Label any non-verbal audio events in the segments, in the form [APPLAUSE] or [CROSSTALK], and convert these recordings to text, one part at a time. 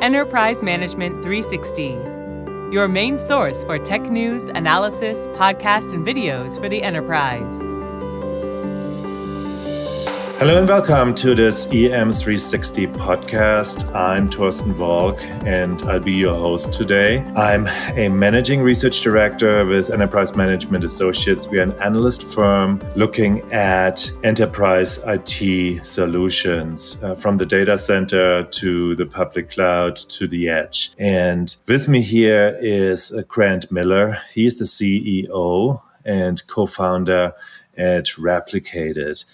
Enterprise Management 360, your main source for tech news, analysis, podcasts, and videos for the enterprise. Hello and welcome to this EM360 podcast. I'm Torsten Volk and I'll be your host today. I'm a managing research director with Enterprise Management Associates. We are an analyst firm looking at enterprise IT solutions uh, from the data center to the public cloud to the edge. And with me here is uh, Grant Miller. He's the CEO and co founder at Replicated.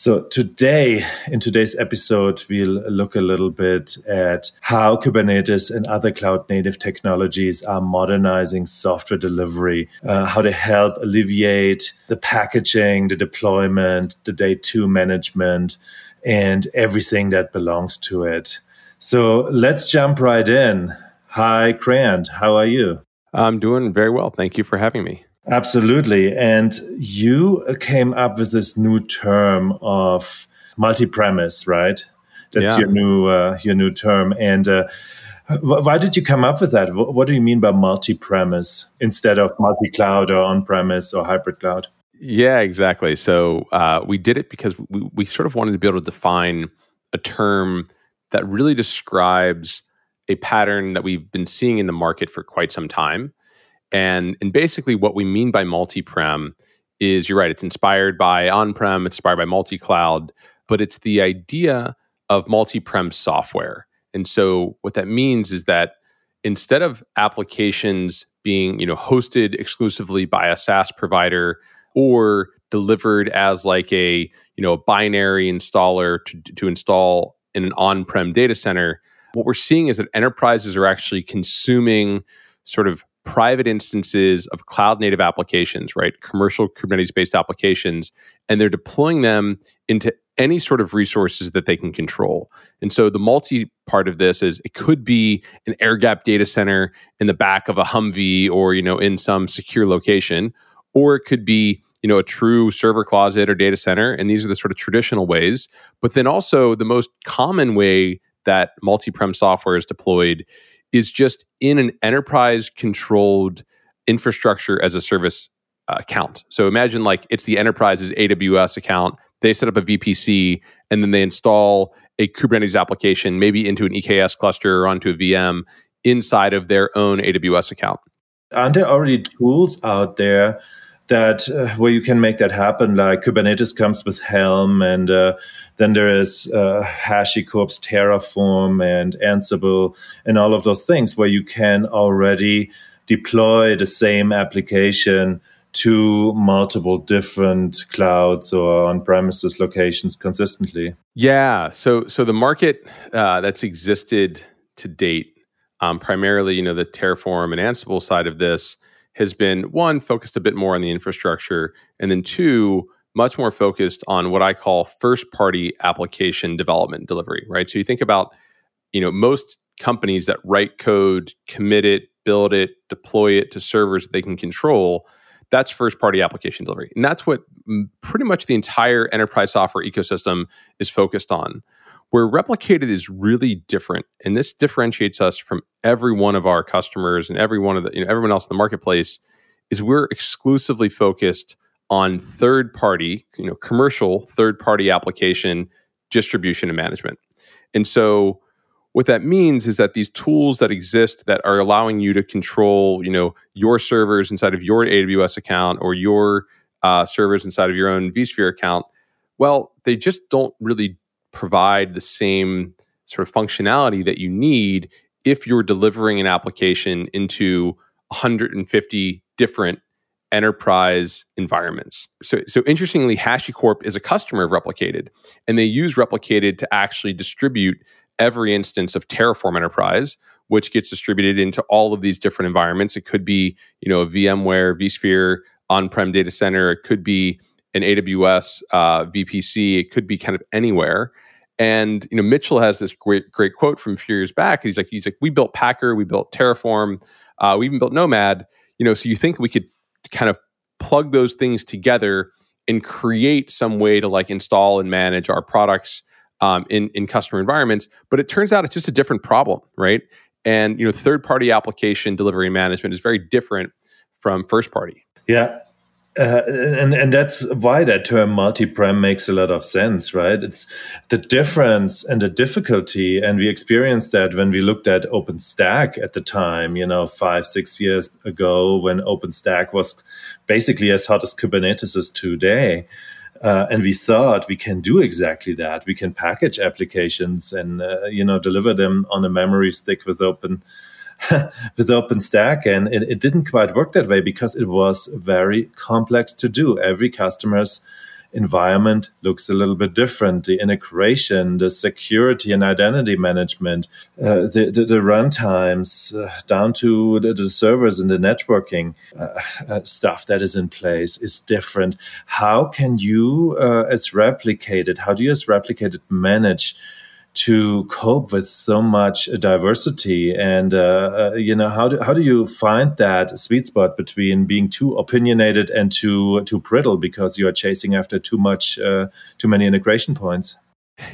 So, today, in today's episode, we'll look a little bit at how Kubernetes and other cloud native technologies are modernizing software delivery, uh, how they help alleviate the packaging, the deployment, the day two management, and everything that belongs to it. So, let's jump right in. Hi, Grant. How are you? I'm doing very well. Thank you for having me. Absolutely. And you came up with this new term of multi-premise, right? That's yeah. your new uh, your new term. And uh, why did you come up with that? What do you mean by multi-premise instead of multi-cloud or on-premise or hybrid cloud? Yeah, exactly. So uh, we did it because we, we sort of wanted to be able to define a term that really describes a pattern that we've been seeing in the market for quite some time and and basically what we mean by multi-prem is you're right, it's inspired by on-prem, it's inspired by multi-cloud, but it's the idea of multi-prem software. And so what that means is that instead of applications being, you know, hosted exclusively by a SaaS provider or delivered as like a, you know, a binary installer to, to install in an on-prem data center, what we're seeing is that enterprises are actually consuming sort of private instances of cloud native applications, right? Commercial Kubernetes based applications, and they're deploying them into any sort of resources that they can control. And so the multi part of this is it could be an air gap data center in the back of a Humvee or, you know, in some secure location, or it could be you know a true server closet or data center and these are the sort of traditional ways but then also the most common way that multi-prem software is deployed is just in an enterprise controlled infrastructure as a service uh, account. So imagine like it's the enterprise's AWS account. They set up a VPC and then they install a Kubernetes application, maybe into an EKS cluster or onto a VM inside of their own AWS account. Aren't there already tools out there that uh, where you can make that happen. Like Kubernetes comes with Helm, and uh, then there is uh, HashiCorp's Terraform and Ansible, and all of those things where you can already deploy the same application to multiple different clouds or on-premises locations consistently. Yeah. So so the market uh, that's existed to date, um, primarily, you know, the Terraform and Ansible side of this has been one focused a bit more on the infrastructure and then two much more focused on what i call first party application development delivery right? So you think about you know most companies that write code commit it build it deploy it to servers they can control that's first party application delivery. And that's what pretty much the entire enterprise software ecosystem is focused on where replicated is really different, and this differentiates us from every one of our customers and every one of the you know, everyone else in the marketplace, is we're exclusively focused on third party, you know, commercial third party application distribution and management. And so what that means is that these tools that exist that are allowing you to control, you know, your servers inside of your AWS account or your uh, servers inside of your own vSphere account, well, they just don't really provide the same sort of functionality that you need if you're delivering an application into 150 different enterprise environments. So, so interestingly, HashiCorp is a customer of Replicated, and they use Replicated to actually distribute every instance of Terraform Enterprise, which gets distributed into all of these different environments. It could be, you know, a VMware, vSphere, on-prem data center. It could be an AWS uh, VPC. It could be kind of anywhere. And you know, Mitchell has this great great quote from a few years back. He's like, he's like, we built Packer, we built Terraform, uh, we even built Nomad. You know, so you think we could kind of plug those things together and create some way to like install and manage our products um, in in customer environments. But it turns out it's just a different problem, right? And you know, third party application delivery management is very different from first party. Yeah, uh, and and that's why that term multi-prem makes a lot of sense, right? It's the difference and the difficulty, and we experienced that when we looked at OpenStack at the time, you know, five six years ago, when OpenStack was basically as hot as Kubernetes is today. Uh, and we thought we can do exactly that. We can package applications and uh, you know deliver them on a memory stick with open [LAUGHS] with OpenStack, and it, it, didn't quite work that way because it was very complex to do. Every customer's environment looks a little bit different. The integration, the security and identity management, uh, the, the, the runtimes, uh, down to the, the, servers and the networking uh, uh stuff that is in place is different. How can you, uh, as replicated, how do you as replicated manage? To cope with so much diversity and uh, uh, you know how do, how do you find that sweet spot between being too opinionated and too too brittle because you are chasing after too much uh, too many integration points?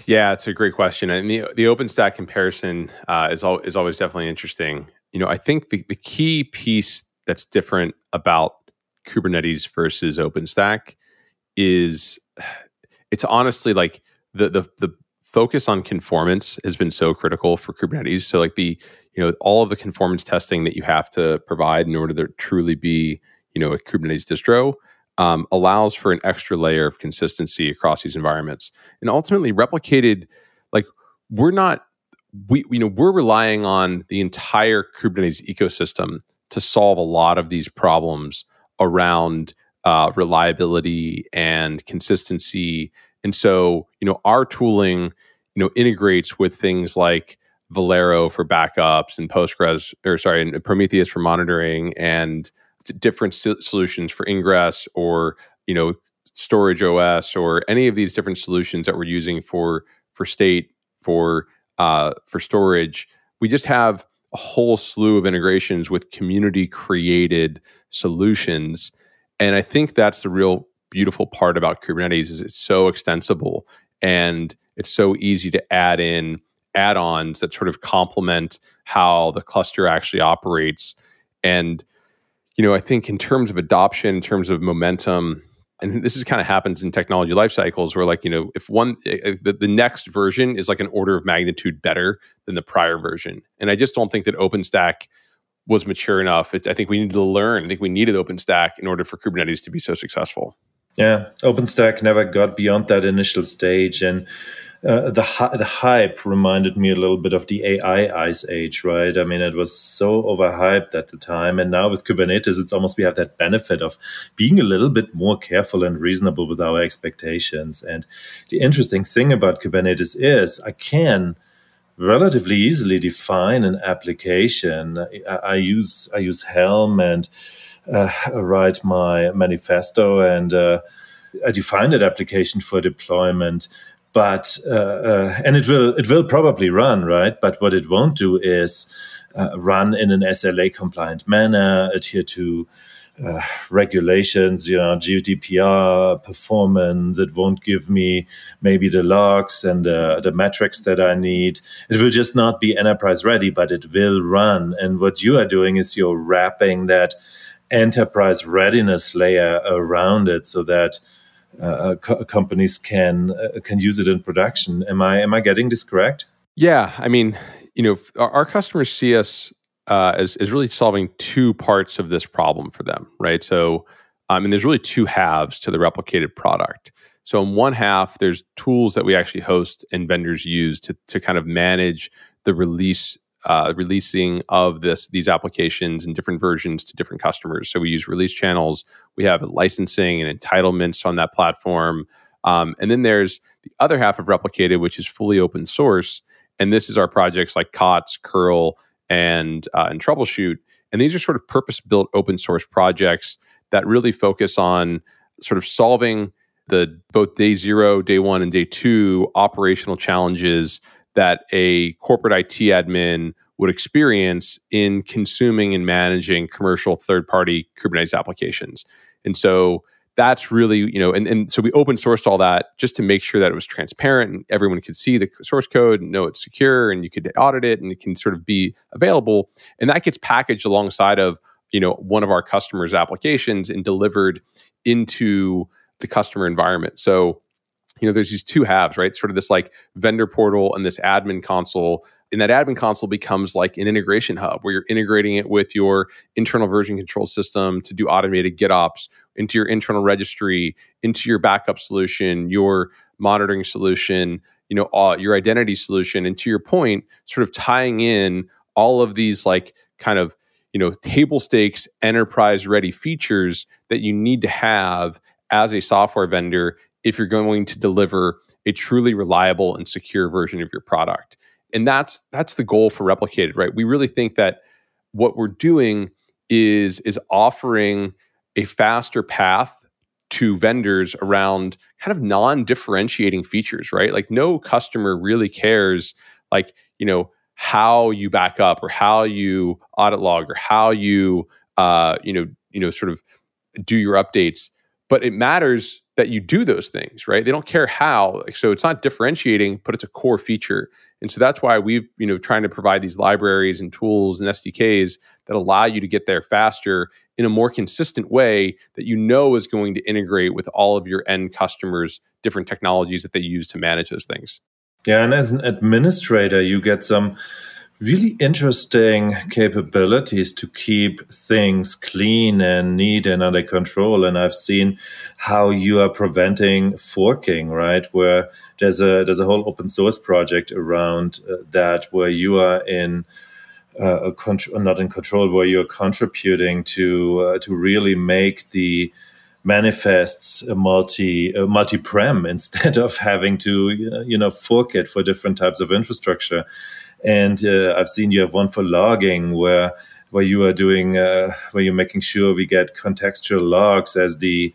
Yeah it's a great question and the, the openstack comparison uh, is, al- is always definitely interesting. You know i think the, the key piece that's different about kubernetes versus openstack is it's honestly like the the the focus on conformance has been so critical for Kubernetes. So like the you know all of the conformance testing that you have to provide in order to truly be you know a Kubernetes distro um, allows for an extra layer of consistency across these environments, and ultimately replicated. Like we're not we you know we're relying on the entire Kubernetes ecosystem to solve a lot of these problems around uh, reliability and consistency. And so, you know, our tooling you know integrates with things like Velero for backups and Postgres or sorry and Prometheus for monitoring and different solutions for ingress or you know StorageOS or any of these different solutions that we're using for for state for uh, for storage. We just have a whole slew of integrations with community created solutions, and I think that's the real beautiful part about Kubernetes is it's so extensible and it's so easy to add in add-ons that sort of complement how the cluster actually operates. And you know i think in terms of adoption in terms of momentum and this is kind of happens in technology life cycles where like you know if one if the, the next version is like an order of magnitude better than the prior version. And i just don't think that openstack was mature enough. It, i think we needed to learn i think we needed openstack in order for kubernetes to be so successful yeah openstack never got beyond that initial stage and uh, the the hype reminded me a little bit of the AI ice age, right? I mean, it was so overhyped at the time, and now with Kubernetes, it's almost we have that benefit of being a little bit more careful and reasonable with our expectations. And the interesting thing about Kubernetes is I can relatively easily define an application. I, I use I use Helm and [LAUGHS] write my manifesto and. Uh, I define that application for deployment. But uh, uh, and it will it will probably run right? But what it won't do is uh, run in an sla compliant manner adhere to uh, regulations you know gdpr performance. It won't give me maybe the logs and the, the metrics that i need. It will just not be enterprise ready but it will run. And what you are doing is you're wrapping that enterprise readiness layer around it so that uh, co- companies can uh, can use it in production. Am I am I getting this correct? Yeah, I mean, you know, our, our customers see us uh, as as really solving two parts of this problem for them, right? So, I mean, there's really two halves to the replicated product. So, in one half, there's tools that we actually host and vendors use to to kind of manage the release uh, releasing of this these applications in different versions to different customers. So we use release channels. We have licensing and entitlements on that platform. Um, and then there's the other half of Replicated, which is fully open source. And this is our projects like KOTS, kURL, and uh, and Troubleshoot. And these are sort of purpose built open source projects that really focus on sort of solving the both day zero, day one, and day two operational challenges that a corporate IT admin would experience in consuming and managing commercial third party Kubernetes applications. And so that's really you know and, and so we open sourced all that just to make sure that it was transparent and everyone could see the source code and know it's secure and you could audit it and it can sort of be available and that gets packaged alongside of you know one of our customers applications and delivered into the customer environment so you know there's these two halves right sort of this like vendor portal and this admin console and that admin console becomes like an integration hub where you're integrating it with your internal version control system to do automated GitOps into your internal registry, into your backup solution, your monitoring solution, you know, uh, your identity solution. And to your point, sort of tying in all of these like kind of you know table stakes enterprise ready features that you need to have as a software vendor if you're going to deliver a truly reliable and secure version of your product. And that's that's the goal for replicated right? We really think that what we're doing is is offering a faster path to vendors around kind of non-differentiating features right? Like no customer really cares like you know how you back up or how you audit log or how you uh you know you know sort of do your updates but it matters that you do those things right they don't care how so it's not differentiating but it's a core feature and so that's why we've, you know, trying to provide these libraries and tools and SDKs that allow you to get there faster in a more consistent way that you know is going to integrate with all of your end customers' different technologies that they use to manage those things. Yeah, and as an administrator, you get some really interesting capabilities to keep things clean and neat and under control. And I've seen how you are preventing forking, right? Where there's a there's a whole open source project around uh, that where you are in. Uh, a not in control, where you're contributing to uh, to really make the manifests a multi a multi-prem [LAUGHS] instead of having to you know fork it for different types of infrastructure and uh, I've seen you have one for logging where where you are doing uh, where you're making sure we get contextual logs as the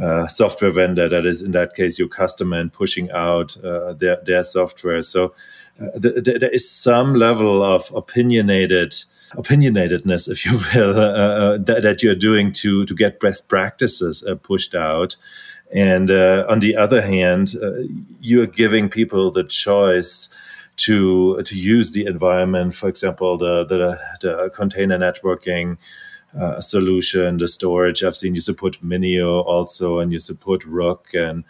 uh, software vendor that is in that case your customer and pushing out uh, their their software. So uh, th- th- there is some level of opinionated opinionatedness, if you [LAUGHS] will, uh, that, that, you're doing to to get best practices pushed out. And on the other hand, you're giving people the choice to to use the environment. For example, the the, the container networking uh, solution, the storage. I've seen you support Minio also, and you support Rook, and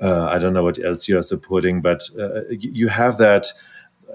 uh, I don't know what else you are supporting, but uh, you have that.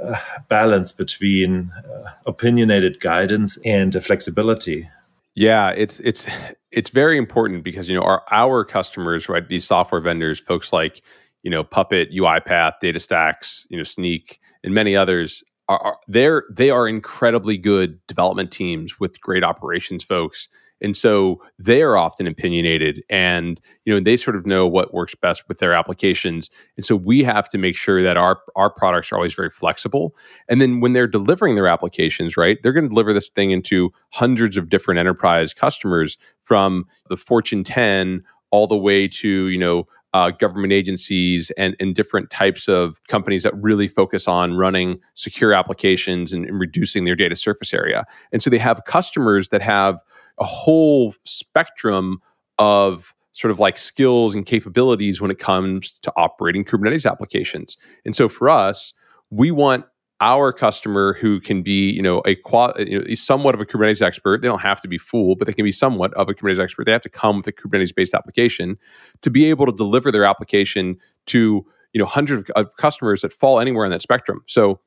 Uh, balance between uh, opinionated guidance and flexibility. Yeah, it's it's it's very important because you know our our customers, right? These software vendors, folks like you know Puppet, UiPath, DataStax, you know Snyk, and many others are, are they're they are incredibly good development teams with great operations folks. And so they are often opinionated and you know they sort of know what works best with their applications. And so we have to make sure that our our products are always very flexible. And then when they're delivering their applications right they're going to deliver this thing into hundreds of different enterprise customers from the fortune 10 all the way to you know uh, government agencies and, and different types of companies that really focus on running secure applications and, and reducing their data surface area. And so they have customers that have a whole spectrum of sort of like skills and capabilities when it comes to operating Kubernetes applications. And so for us, we want our customer who can be, you know, a qual- you know, somewhat of a Kubernetes expert. They don't have to be full, but they can be somewhat of a Kubernetes expert. They have to come with a Kubernetes-based application to be able to deliver their application to, you know, hundreds of customers that fall anywhere on that spectrum. So,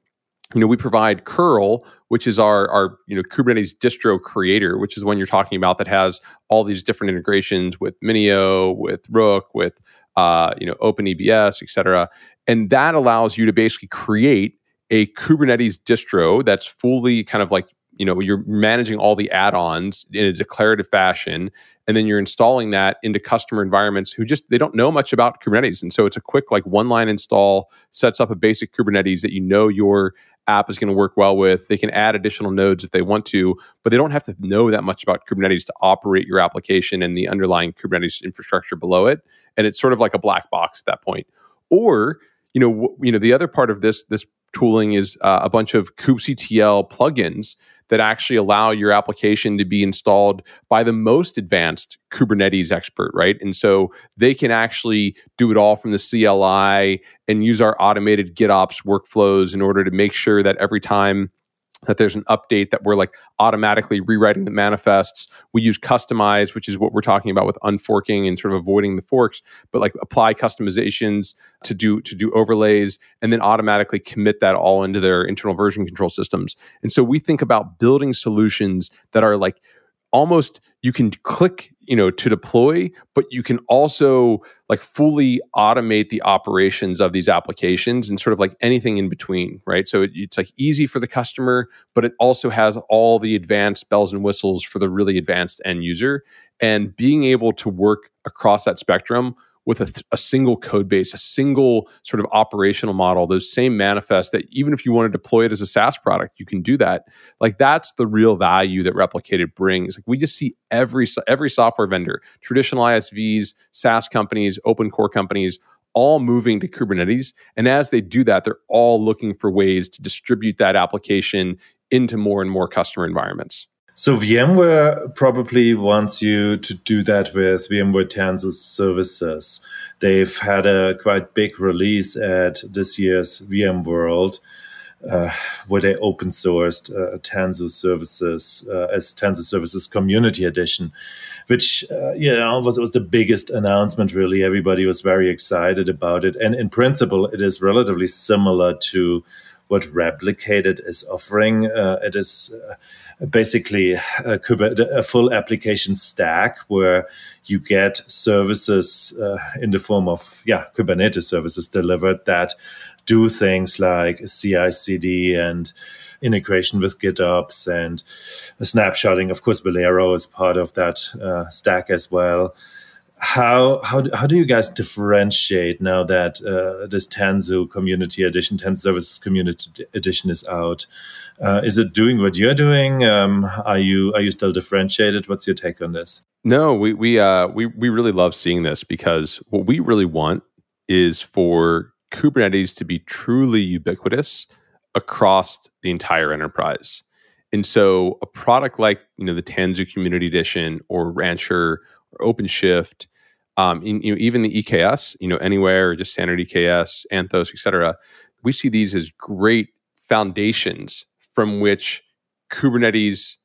you know, we provide kURL, which is our our you know Kubernetes distro creator, which is one you're talking about that has all these different integrations with Minio, with Rook, with uh, you know OpenEBS, et cetera. And that allows you to basically create a Kubernetes distro that's fully kind of like, you know, you're managing all the add ons in a declarative fashion. And then you're installing that into customer environments who just, they don't know much about Kubernetes. And so it's a quick, like one line install, sets up a basic Kubernetes that you know your app is going to work well with. They can add additional nodes if they want to, but they don't have to know that much about Kubernetes to operate your application and the underlying Kubernetes infrastructure below it. And it's sort of like a black box at that point. Or, you know, w- you know, the other part of this this tooling is uh, a bunch of kubectl plugins that actually allow your application to be installed by the most advanced Kubernetes expert, right? And so they can actually do it all from the CLI and use our automated GitOps workflows in order to make sure that every time that there's an update that we're like automatically rewriting the manifests. We use Kustomize, which is what we're talking about with unforking and sort of avoiding the forks, but like apply customizations to do to do overlays and then automatically commit that all into their internal version control systems. And so we think about building solutions that are like almost you can click you know to deploy but you can also like fully automate the operations of these applications and sort of like anything in between right? So it, it's like easy for the customer but it also has all the advanced bells and whistles for the really advanced end user. And being able to work across that spectrum with a, a, single code base, a single sort of operational model, those same manifests that even if you want to deploy it as a SaaS product, you can do that. Like that's the real value that Replicated brings. Like we just see every every software vendor, traditional ISVs, SaaS companies, open core companies, all moving to Kubernetes. And as they do that, they're all looking for ways to distribute that application into more and more customer environments. So VMware probably wants you to do that with VMware Tanzu services. They've had a quite big release at this year's VMworld. Uh, where they open sourced uh, Tanzu services uh, as Tanzu Services Community Edition, which uh, you know was was the biggest announcement. Really, everybody was very excited about it, and in principle, it is relatively similar to what Replicated is offering. Uh, it is uh, basically a, a, full application stack where you get services uh, in the form of yeah Kubernetes services delivered that do things like CI/CD and integration with GitOps and snapshotting. Of course, Velero is part of that uh, stack as well how how how do you guys differentiate now that uh, this Tanzu Community Edition, Tanzu Services Community Edition is out? Uh, is it doing what you're doing? Um, are you are you still differentiated? What's your take on this? No, we we uh, we we really love seeing this because what we really want is for Kubernetes to be truly ubiquitous across the entire enterprise. And so, a product like you know the Tanzu Community Edition or Rancher or OpenShift, um, in, you know, even the EKS, you know, anywhere or just standard EKS, Anthos, et cetera, we see these as great foundations from which Kubernetes,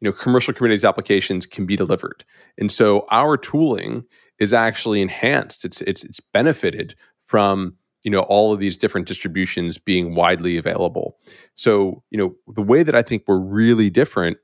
you know, commercial Kubernetes applications can be delivered. And so our tooling is actually enhanced. It's it's it's benefited from you know all of these different distributions being widely available. So you know the way that I think we're really different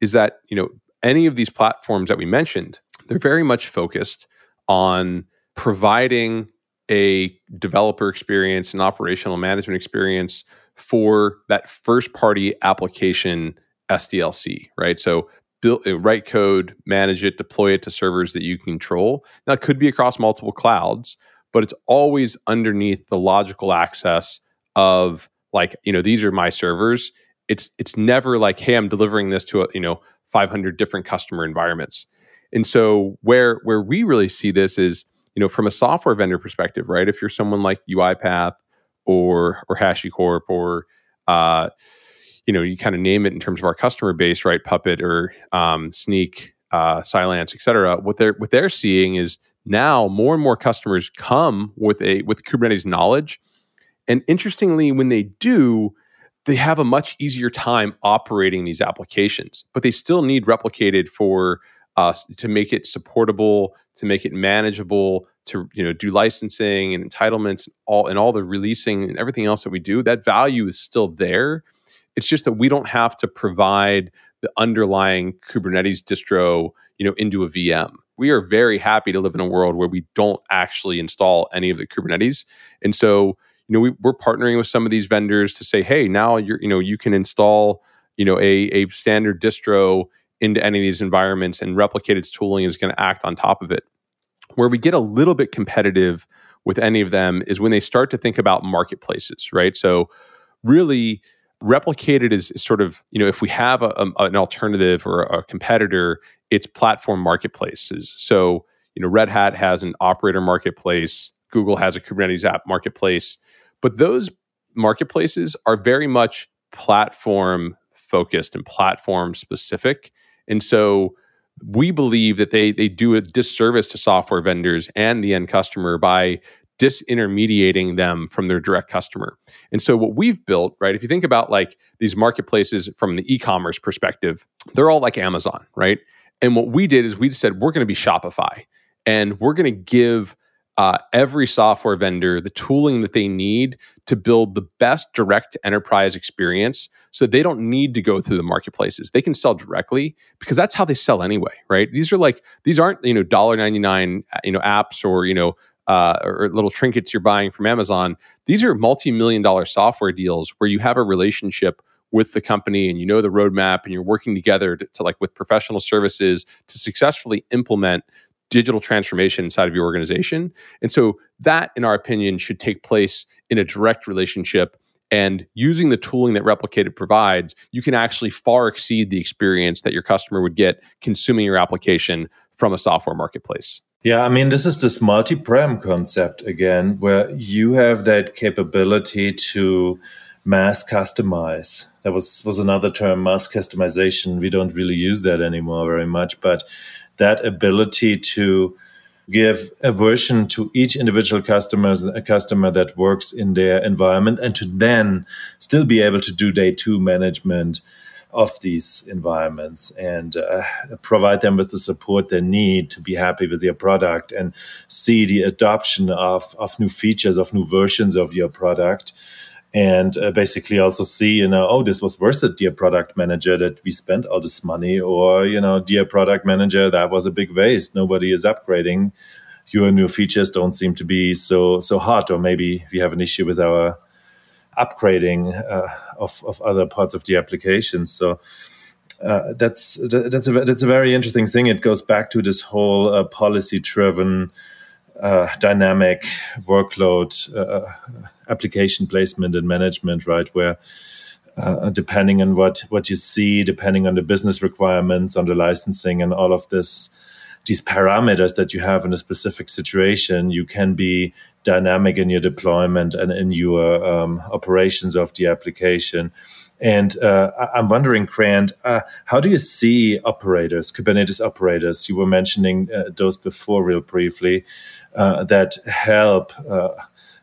is that you know any of these platforms that we mentioned they're very much focused on providing a developer experience and operational management experience for that first party application SDLC, right? So build uh, write code, manage it, deploy it to servers that you control. Now it could be across multiple clouds, but it's always underneath the logical access of like, you know, these are my servers. It's it's never like, hey, I'm delivering this to a, you know, 500 different customer environments. And so where where we really see this is, you know, from a software vendor perspective, right? If you're someone like UiPath or or HashiCorp or uh, you know, you kind of name it in terms of our customer base, right? Puppet or um, Snyk, uh, Cylance, et cetera. What they're what they're seeing is now more and more customers come with a with Kubernetes knowledge, and interestingly, when they do, they have a much easier time operating these applications, but they still need replicated for uh, to make it supportable, to make it manageable, to you know do licensing and entitlements, and all and all the releasing and everything else that we do. That value is still there. It's just that we don't have to provide the underlying Kubernetes distro, you know, into a VM. We are very happy to live in a world where we don't actually install any of the Kubernetes, and so you know we, we're partnering with some of these vendors to say, hey, now you're you know you can install you know a, a standard distro into any of these environments and Replicated's tooling is going to act on top of it. Where we get a little bit competitive with any of them is when they start to think about marketplaces, right? So, really, replicated is, sort of, you know, if we have a, a, an alternative or a competitor, it's platform marketplaces. So, you know, Red Hat has an operator marketplace, Google has a Kubernetes app marketplace, but those marketplaces are very much platform focused and platform specific. And so we believe that they they do a disservice to software vendors and the end customer by disintermediating them from their direct customer. And so what we've built, right, if you think about like these marketplaces from the e-commerce perspective, they're all like Amazon, right? And what we did is we said we're going to be Shopify and we're going to give uh, every software vendor the tooling that they need to build the best direct enterprise experience so they don't need to go through the marketplaces. They can sell directly because that's how they sell anyway right? These are like these aren't you know $1.99 uh, you know apps or you know uh, or little trinkets you're buying from amazon. These are multi-million dollar software deals where you have a relationship with the company and you know the roadmap and you're working together to, to like with professional services to successfully implement digital transformation inside of your organization. And so that, in our opinion, should take place in a direct relationship. And using the tooling that Replicated provides, you can actually far exceed the experience that your customer would get consuming your application from a software marketplace. Yeah, I mean, this is this multi prem concept again, where you have that capability to mass customize. That was, was another term, mass customization. We don't really use that anymore very much, but that ability to give a version to each individual customers a customer that works in their environment and to then still be able to do day two management of these environments and uh, provide them with the support they need to be happy with your product and see the adoption of, of new features of new versions of your product and uh, basically also see, you know, oh, this was worth it, dear product manager, that we spent all this money, or, you know, dear product manager, that was a big waste. Nobody is upgrading. Your new features don't seem to be so so hot, or maybe we have an issue with our upgrading uh, of, of other parts of the application. So uh, that's that's a that's a very interesting thing. It goes back to this whole uh, policy driven uh, dynamic workload uh, application placement and management, right? Where uh, depending on what what you see, depending on the business requirements, on the licensing, and all of this, these parameters that you have in a specific situation, you can be dynamic in your deployment and in your um, operations of the application. And uh, I'm wondering, Grant, uh, how do you see operators, Kubernetes operators? You were mentioning uh, those before, real briefly, uh, that help uh,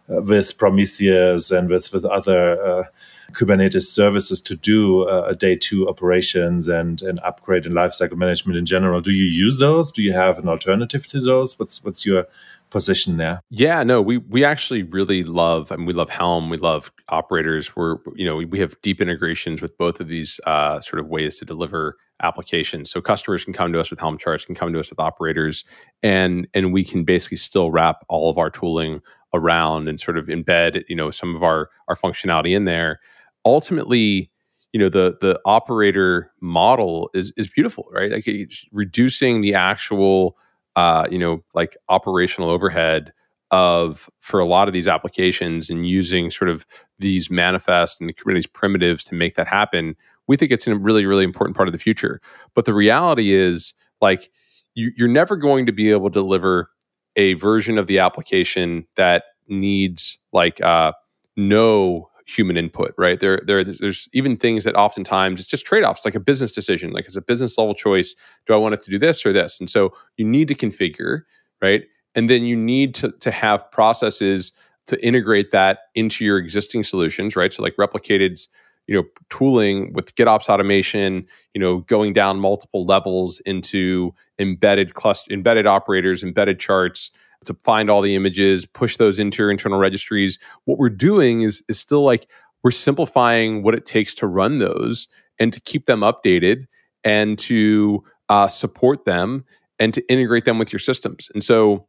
with Prometheus and with with other uh, Kubernetes services to do uh, day two operations and and upgrade and lifecycle management in general. Do you use those? Do you have an alternative to those? What's what's your position there? Yeah, no, we we actually really love. I mean, we love Helm. We love operators. We're you know we, we have deep integrations with both of these uh, sort of ways to deliver applications. So customers can come to us with Helm charts, can come to us with operators, and and we can basically still wrap all of our tooling around and sort of embed you know some of our our functionality in there. Ultimately you know the the operator model is is beautiful right? Like reducing the actual uh you know like operational overhead of for a lot of these applications and using sort of these manifest and the kubernetes primitives to make that happen we think it's a really really important part of the future. But the reality is like you, you're never going to be able to deliver a version of the application that needs like uh, no human input, right? There, there, there's even things that oftentimes it's just trade-offs, like a business decision, like it's a business level choice. Do I want it to do this or this? And so you need to configure, right? And then you need to to have processes to integrate that into your existing solutions, right? So like replicated's, you know, tooling with GitOps automation, you know, going down multiple levels into embedded cluster, embedded operators, embedded charts, to find all the images, push those into your internal registries. What we're doing is is still like we're simplifying what it takes to run those and to keep them updated and to uh, support them and to integrate them with your systems. And so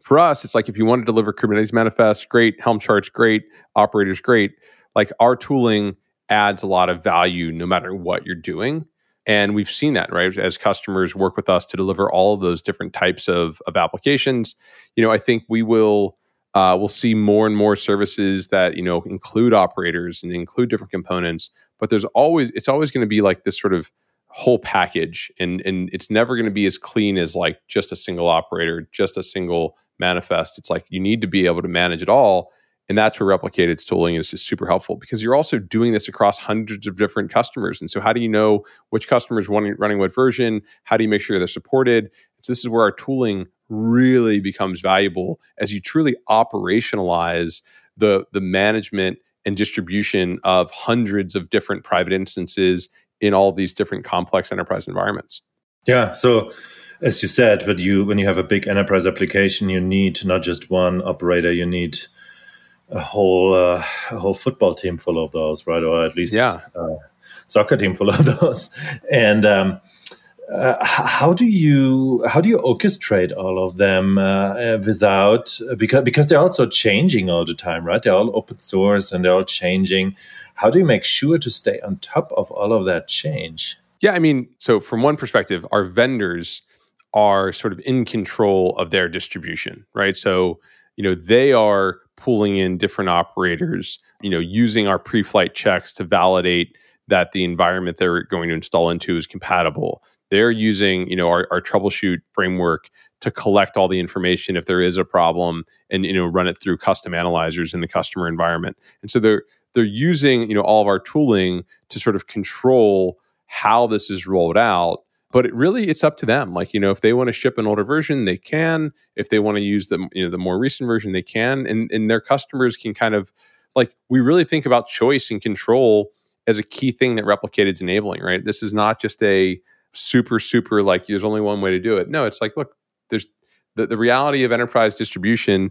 for us, it's like if you want to deliver Kubernetes manifest, great. Helm charts, great. Operators, great. Like our tooling adds a lot of value no matter what you're doing. And we've seen that, right? As customers work with us to deliver all of those different types of, of applications, you know, I think we will uh, we'll see more and more services that you know include operators and include different components. But there's always it's always going to be like this sort of whole package, and and it's never going to be as clean as like just a single operator, just a single manifest. It's like you need to be able to manage it all. And that's where Replicated's tooling is just super helpful because you're also doing this across hundreds of different customers. And so, how do you know which customers running, running what version? How do you make sure they're supported? So, this is where our tooling really becomes valuable as you truly operationalize the, the management and distribution of hundreds of different private instances in all these different complex enterprise environments. Yeah. So, as you said, when you when you have a big enterprise application, you need not just one operator. You need a whole uh, a whole football team full of those, right? Or at least yeah. Uh, soccer team full of [LAUGHS] those. And um, uh, how do you how do you orchestrate all of them uh, without because because they're also changing all the time, right? They're all open source and they're all changing. How do you make sure to stay on top of all of that change? Yeah, I mean, so from one perspective, our vendors are sort of in control of their distribution, right? So, you know, they are pulling in different operators, you know, using our pre-flight checks to validate that the environment they're going to install into is compatible. They're using, you know, our, our troubleshoot framework to collect all the information if there is a problem and you know run it through custom analyzers in the customer environment. And so they're they're using, you know, all of our tooling to sort of control how this is rolled out but it really it's up to them. Like you know if they want to ship an older version they can. If they want to use the you know the more recent version they can. And and their customers can kind of like we really think about choice and control as a key thing that replicated's enabling right? This is not just a super super like there's only one way to do it. No it's like look there's the, the reality of enterprise distribution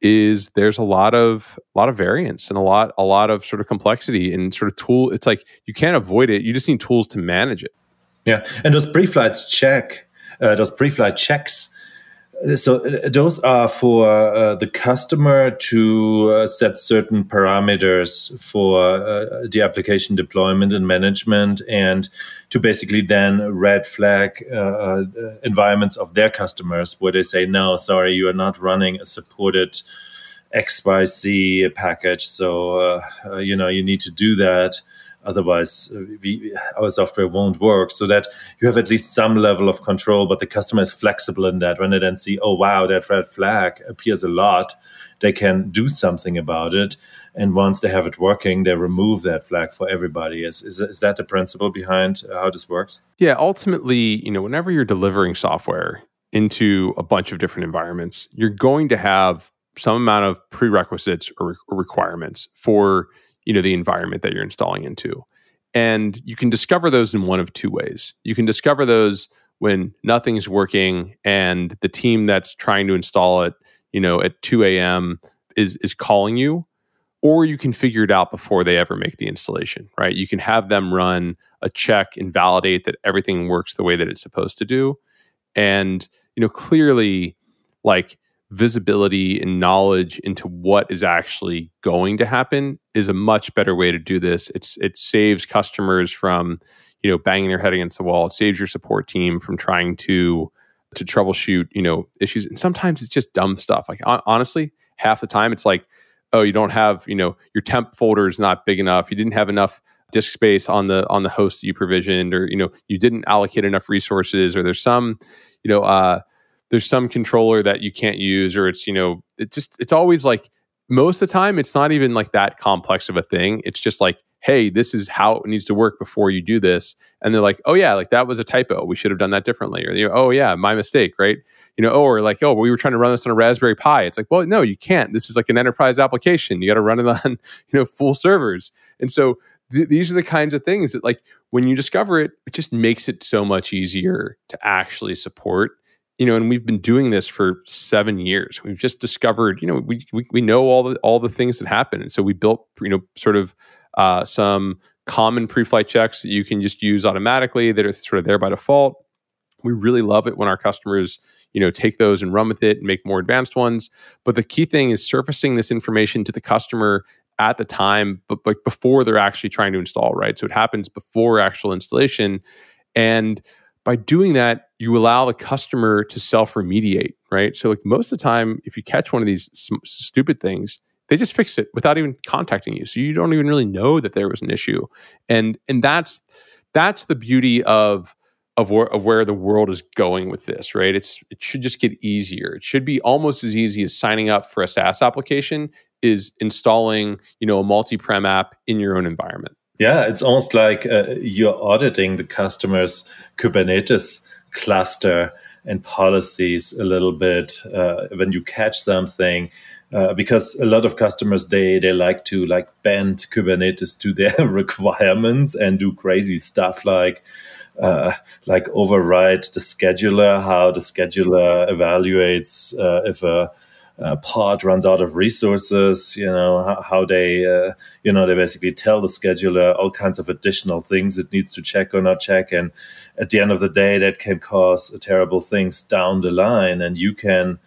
is there's a lot of a lot of variance and a lot a lot of sort of complexity and sort of tool it's like you can't avoid it. You just need tools to manage it yeah, and those pre-flights check, uh, those pre-flight checks. Uh, so uh, those are for uh, the customer to uh, set certain parameters for uh, the application deployment and management, and to basically then red flag environments of their customers where they say, "No, sorry, you are not running a supported." XYZ package. So, you know, you need to do that Otherwise, uh, we, our software won't work. So that you have at least some level of control, but the customer is flexible in that. When they then see, oh wow, that red flag appears a lot, they can do something about it. And once they have it working, they remove that flag for everybody. Is is, is that the principle behind how this works? Yeah, ultimately, you know, whenever you're delivering software into a bunch of different environments, you're going to have some amount of prerequisites or requirements for you know the environment that you're installing into. And you can discover those in one of two ways. You can discover those when nothing's working and the team that's trying to install it you know at 2 a.m is is calling you or you can figure it out before they ever make the installation right? You can have them run a check and validate that everything works the way that it's supposed to do. And you know clearly like visibility and knowledge into what is actually going to happen is a much better way to do this. It's it saves customers from you know banging their head against the wall. It saves your support team from trying to to troubleshoot you know issues. And sometimes it's just dumb stuff. Like honestly, half the time it's like oh you don't have you know your temp folder is not big enough. You didn't have enough disk space on the on the host that you provisioned or you know you didn't allocate enough resources or there's some you know uh there's some controller that you can't use or it's you know it just it's always like most of the time it's not even like that complex of a thing. It's just like hey this is how it needs to work before you do this. And they're like oh yeah like that was a typo. We should have done that differently. Or you know, oh yeah my mistake right? You know or like oh we were trying to run this on a raspberry pi. It's like well no you can't. This is like an enterprise application. You got to run it [LAUGHS] on you know full servers. And so th- these are the kinds of things that like when you discover it it just makes it so much easier to actually support you know, and we've been doing this for seven years. We've just discovered, you know, we we, we know all the all the things that happen, and so we built, you know, sort of uh, some common pre-flight checks that you can just use automatically that are sort of there by default. We really love it when our customers, you know, take those and run with it and make more advanced ones. But the key thing is surfacing this information to the customer at the time, but, but before they're actually trying to install, right? So it happens before actual installation, and by doing that, you allow the customer to self remediate, right? So, like most of the time, if you catch one of these stupid things, they just fix it without even contacting you. So you don't even really know that there was an issue, and and that's that's the beauty of of where, of where the world is going with this, right? It's it should just get easier. It should be almost as easy as signing up for a SaaS application is installing, you know, a multi-prem app in your own environment. Yeah, it's almost like uh, you're auditing the customer's Kubernetes cluster and policies a little bit uh, when you catch something uh, because a lot of customers they they like to like bend kubernetes to their [LAUGHS] requirements and do crazy stuff like uh, like override the scheduler how the scheduler evaluates uh, if a uh, pod runs out of resources, you know, how, how they, uh, you know, they basically tell the scheduler all kinds of additional things it needs to check or not check. And at the end of the day, that can cause terrible things down the line. And you can,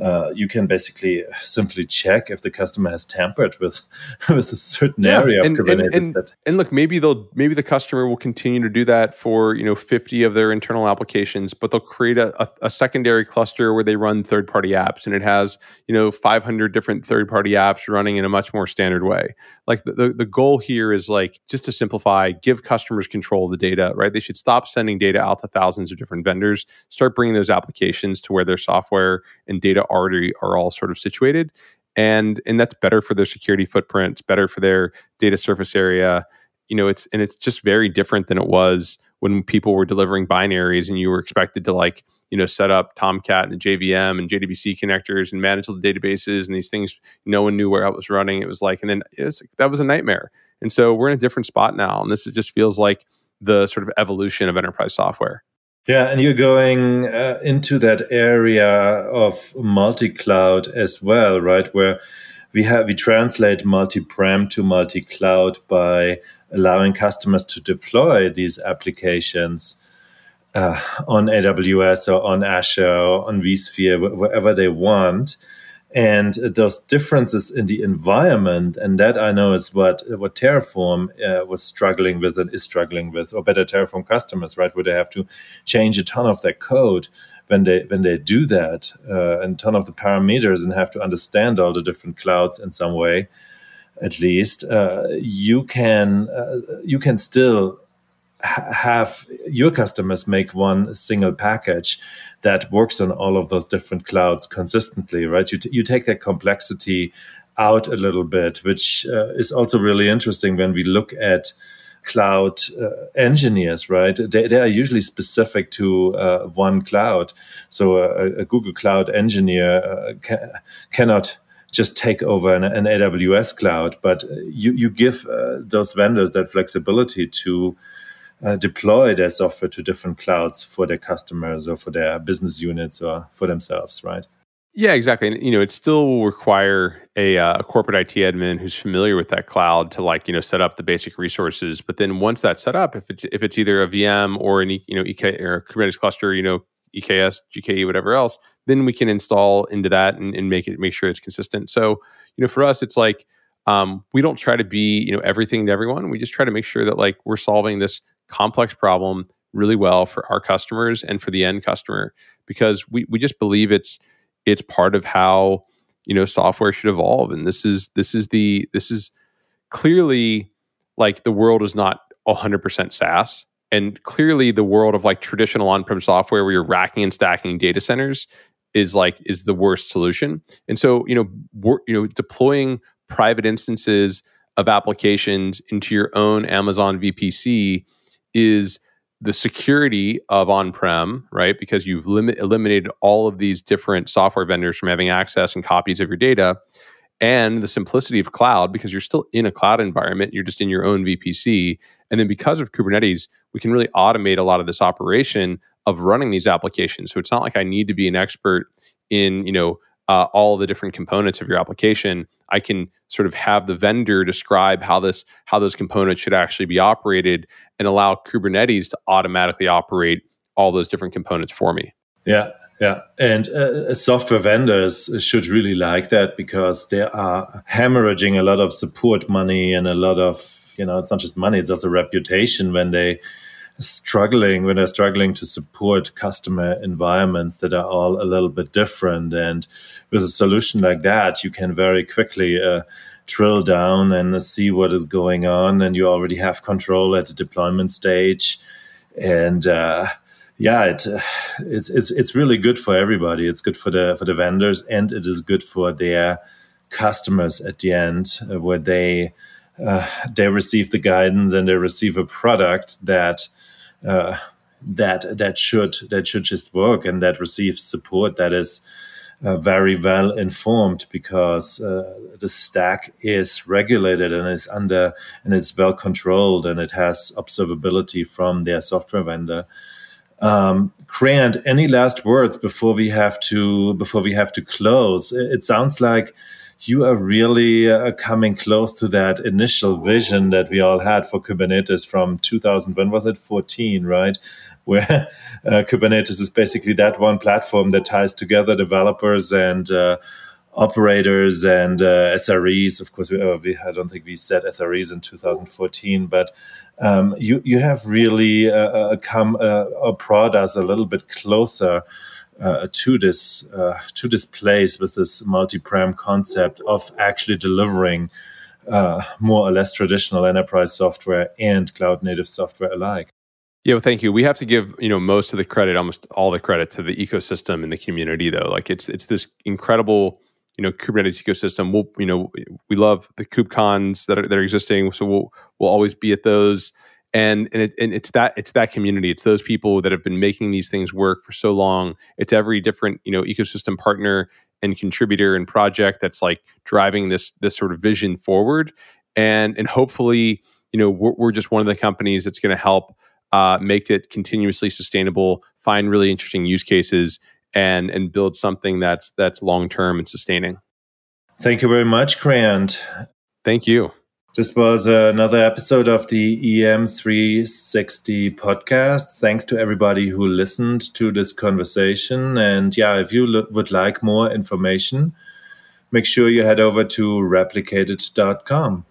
uh, you can basically simply check if the customer has tampered with [LAUGHS] with a certain yeah, area and, of Kubernetes. And, and, that, and look, maybe they'll maybe the customer will continue to do that for you know fifty of their internal applications, but they'll create a, a, a secondary cluster where they run third party apps, and it has you know five hundred different third party apps running in a much more standard way. Like the, the the goal here is like just to simplify, give customers control of the data. Right? They should stop sending data out to thousands of different vendors. Start bringing those applications to where their software and data already are all sort of situated and and that's better for their security footprint it's better for their data surface area you know it's and it's just very different than it was when people were delivering binaries and you were expected to like you know set up tomcat and the jvm and jdbc connectors and manage the databases and these things. No one knew where it was running. It was like and then it was, that was a nightmare. And so we're in a different spot now and this just feels like the sort of evolution of enterprise software. Yeah, and you're going uh, into that area of multi-cloud as well, right? Where we have we translate multi-prem to multi-cloud by allowing customers to deploy these applications uh, on AWS or on Azure or on vSphere, wherever they want. And those differences in the environment and that i know is what what terraform uh, was struggling with and is struggling with or better terraform customers right where they have to change a ton of their code when they when they do that uh, and ton of the parameters and have to understand all the different clouds in some way at least uh, you can uh, you can still have your customers make one single package that works on all of those different clouds consistently, right? You, t- you take that complexity out a little bit, which uh, is also really interesting when we look at cloud uh, engineers, right? They, they, are usually specific to uh, one cloud. So a, a Google Cloud engineer uh, ca- cannot just take over an, an, AWS cloud, but you, you give uh, those vendors that flexibility to uh, deploy their software to different clouds for their customers or for their business units or for themselves, right? Yeah, exactly. And you know, it still will require a, uh, a, corporate IT admin who's familiar with that cloud to like you know set up the basic resources. But then once that's set up, if it's if it's either a VM or an you know EK or Kubernetes cluster, you know EKS, GKE, whatever else, then we can install into that and, and make it make sure it's consistent. So you know, for us, it's like um, we don't try to be you know everything to everyone. We just try to make sure that like we're solving this complex problem really well for our customers and for the end customer because we, we just believe it's it's part of how you know software should evolve and this is this is the this is clearly like the world is not 100% SaaS and clearly the world of like traditional on-prem software where you're racking and stacking data centers is like is the worst solution. And so you know you know deploying private instances of applications into your own Amazon VPC is the security of on-prem, right? Because you've limit, eliminated all of these different software vendors from having access and copies of your data, and the simplicity of cloud because you're still in a cloud environment, you're just in your own VPC, and then because of Kubernetes, we can really automate a lot of this operation of running these applications. So it's not like I need to be an expert in, you know, uh, all the different components of your application i can sort of have the vendor describe how this how those components should actually be operated and allow kubernetes to automatically operate all those different components for me. Yeah yeah. And uh, software vendors should really like that because they are hemorrhaging a lot of support money and a lot of you know it's not just money it's also reputation when they struggling when they're struggling to support customer environments that are all a little bit different. And with a solution like that you can very quickly uh, drill down and see what is going on. And you already have control at the deployment stage. And uh, yeah it, it's it's it's really good for everybody. It's good for the for the vendors and it is good for their customers at the end, uh, where they uh, they receive the guidance and they receive a product that uh, that that should that should just work and that receives support that is uh, very well informed because uh, the stack is regulated and is under and it's well controlled and it has observability from their software vendor. Um, Grant, any last words before we have to before we have to close? It sounds like you are really uh, coming close to that initial vision that we all had for Kubernetes from 2000. When was it? 14, right? Where uh, Kubernetes is basically that one platform that ties together developers and uh, operators and uh, SREs. Of course, we, uh, we, I don't think we said SREs in 2014, but um, you you have really uh, come uh, brought us a little bit closer uh, to this uh, to this place with this multi-prem concept of actually delivering uh, more or less traditional enterprise software and cloud native software alike. Yeah, well, thank you. We have to give you know most of the credit, almost all the credit, to the ecosystem and the community, though. Like it's it's this incredible you know Kubernetes ecosystem. We'll you know we love the KubeCons that are that are existing, so we'll we'll always be at those and and, it, and it's that it's that community. It's those people that have been making these things work for so long. It's every different you know ecosystem partner and contributor and project that's like driving this this sort of vision forward. And and hopefully you know we're, we're just one of the companies that's going to help uh, make it continuously sustainable find really interesting use cases and and build something that's that's long term and sustaining. Thank you very much grant. Thank you this was another episode of the EM360 podcast. Thanks to everybody who listened to this conversation. And yeah, if you lo- would like more information, make sure you head over to replicated.com.